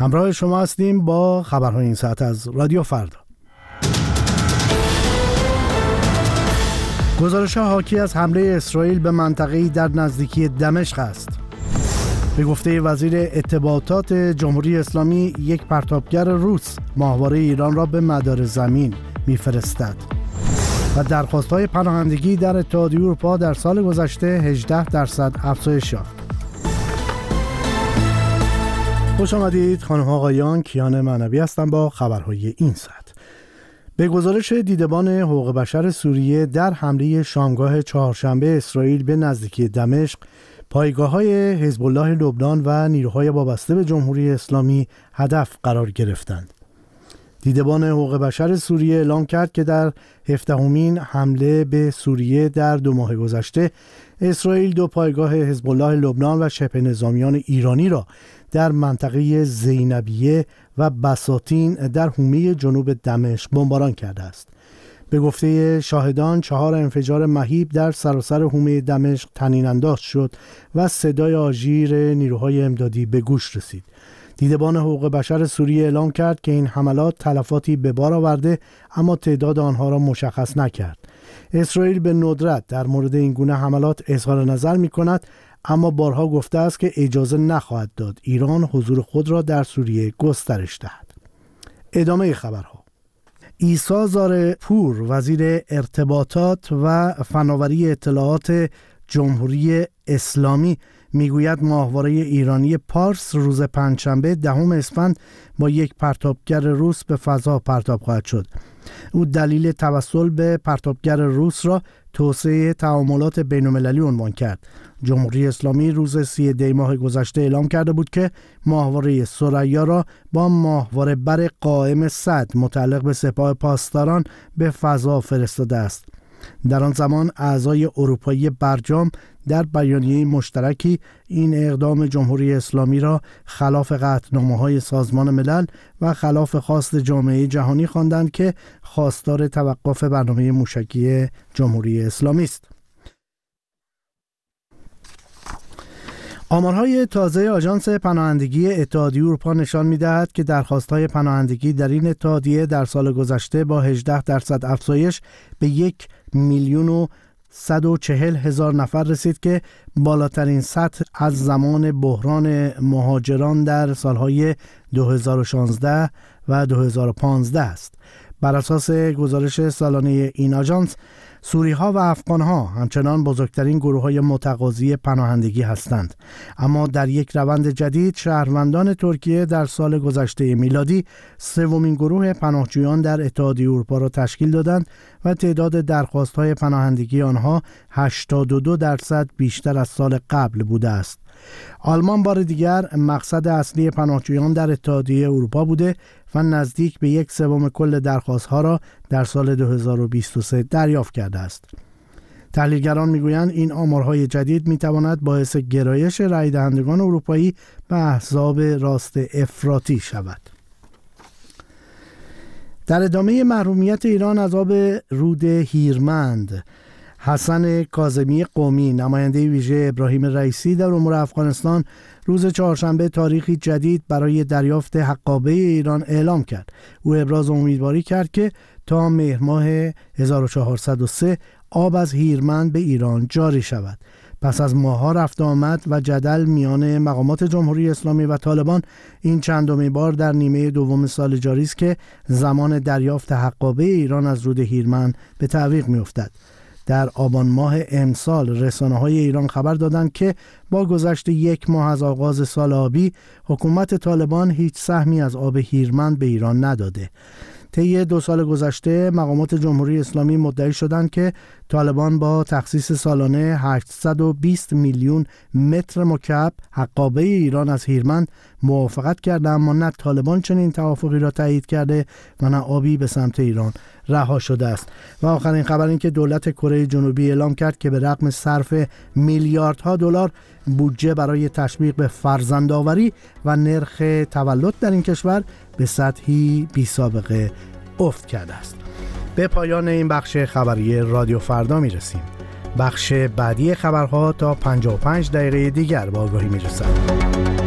همراه شما هستیم با خبرهای این ساعت از رادیو فردا. گزارش حاکی از حمله اسرائیل به منطقه‌ای در نزدیکی دمشق است. به گفته وزیر ارتباطات جمهوری اسلامی یک پرتابگر روس ماهواره ایران را به مدار زمین میفرستد. و درخواست های پناهندگی در اتحادیه اروپا در سال گذشته 18 درصد افزایش یافت. خوش آمدید خانم آقایان کیان معنوی هستم با خبرهای این ساعت به گزارش دیدبان حقوق بشر سوریه در حمله شامگاه چهارشنبه اسرائیل به نزدیکی دمشق پایگاه های حزب الله لبنان و نیروهای وابسته به جمهوری اسلامی هدف قرار گرفتند. دیدبان حقوق بشر سوریه اعلام کرد که در هفدهمین حمله به سوریه در دو ماه گذشته اسرائیل دو پایگاه حزب الله لبنان و شبه نظامیان ایرانی را در منطقه زینبیه و بساتین در حومه جنوب دمشق بمباران کرده است. به گفته شاهدان چهار انفجار مهیب در سراسر حومه دمشق تنین انداز شد و صدای آژیر نیروهای امدادی به گوش رسید. دیدبان حقوق بشر سوریه اعلام کرد که این حملات تلفاتی به بار آورده اما تعداد آنها را مشخص نکرد. اسرائیل به ندرت در مورد این گونه حملات اظهار نظر می کند اما بارها گفته است که اجازه نخواهد داد ایران حضور خود را در سوریه گسترش دهد. ادامه خبرها ایسا زار پور وزیر ارتباطات و فناوری اطلاعات جمهوری اسلامی می‌گوید ماهواره ایرانی پارس روز پنجشنبه دهم اسفند با یک پرتابگر روس به فضا پرتاب خواهد شد. او دلیل توسل به پرتابگر روس را توسعه تعاملات بین المللی عنوان کرد. جمهوری اسلامی روز سی دی ماه گذشته اعلام کرده بود که ماهواره سریا را با ماهواره بر قائم صد متعلق به سپاه پاسداران به فضا فرستاده است. در آن زمان اعضای اروپایی برجام در بیانیه مشترکی این اقدام جمهوری اسلامی را خلاف قطعنامه های سازمان ملل و خلاف خواست جامعه جهانی خواندند که خواستار توقف برنامه موشکی جمهوری اسلامی است. آمارهای تازه آژانس پناهندگی اتحادیه اروپا نشان می‌دهد که درخواست‌های پناهندگی در این اتحادیه در سال گذشته با 18 درصد افزایش به یک میلیون و 140 هزار نفر رسید که بالاترین سطح از زمان بحران مهاجران در سالهای 2016 و 2015 است. بر اساس گزارش سالانه این آژانس سوری ها و افغان ها همچنان بزرگترین گروه های متقاضی پناهندگی هستند. اما در یک روند جدید شهروندان ترکیه در سال گذشته میلادی سومین گروه پناهجویان در اتحادیه اروپا را تشکیل دادند و تعداد درخواست های پناهندگی آنها 82 درصد بیشتر از سال قبل بوده است. آلمان بار دیگر مقصد اصلی پناهجویان در اتحادیه اروپا بوده و نزدیک به یک سوم کل درخواست ها را در سال 2023 دریافت کرده است. تحلیلگران می‌گویند این آمارهای جدید می‌تواند باعث گرایش رای دهندگان اروپایی به احزاب راست افراطی شود. در ادامه محرومیت ایران از آب رود هیرمند حسن کازمی قومی نماینده ویژه ابراهیم رئیسی در امور افغانستان روز چهارشنبه تاریخی جدید برای دریافت حقابه ایران اعلام کرد. او ابراز امیدواری کرد که تا مهر ماه 1403 آب از هیرمند به ایران جاری شود. پس از ماها رفت آمد و جدل میان مقامات جمهوری اسلامی و طالبان این چندمین بار در نیمه دوم سال جاری است که زمان دریافت حقابه ایران از رود هیرمند به تعویق میافتد. در آبان ماه امسال رسانه های ایران خبر دادند که با گذشت یک ماه از آغاز سال آبی حکومت طالبان هیچ سهمی از آب هیرمند به ایران نداده. طی دو سال گذشته مقامات جمهوری اسلامی مدعی شدند که طالبان با تخصیص سالانه 820 میلیون متر مکعب حقابه ایران از هیرمند موافقت کرده اما نه طالبان چنین توافقی را تایید کرده و نه آبی به سمت ایران رها شده است. و آخرین خبر این که دولت کره جنوبی اعلام کرد که به رغم صرف میلیاردها دلار بودجه برای تشویق به فرزندآوری و نرخ تولد در این کشور به سطحی بی سابقه افت کرده است. به پایان این بخش خبری رادیو فردا می رسیم. بخش بعدی خبرها تا 55 دقیقه دیگر با آگاهی می رسد.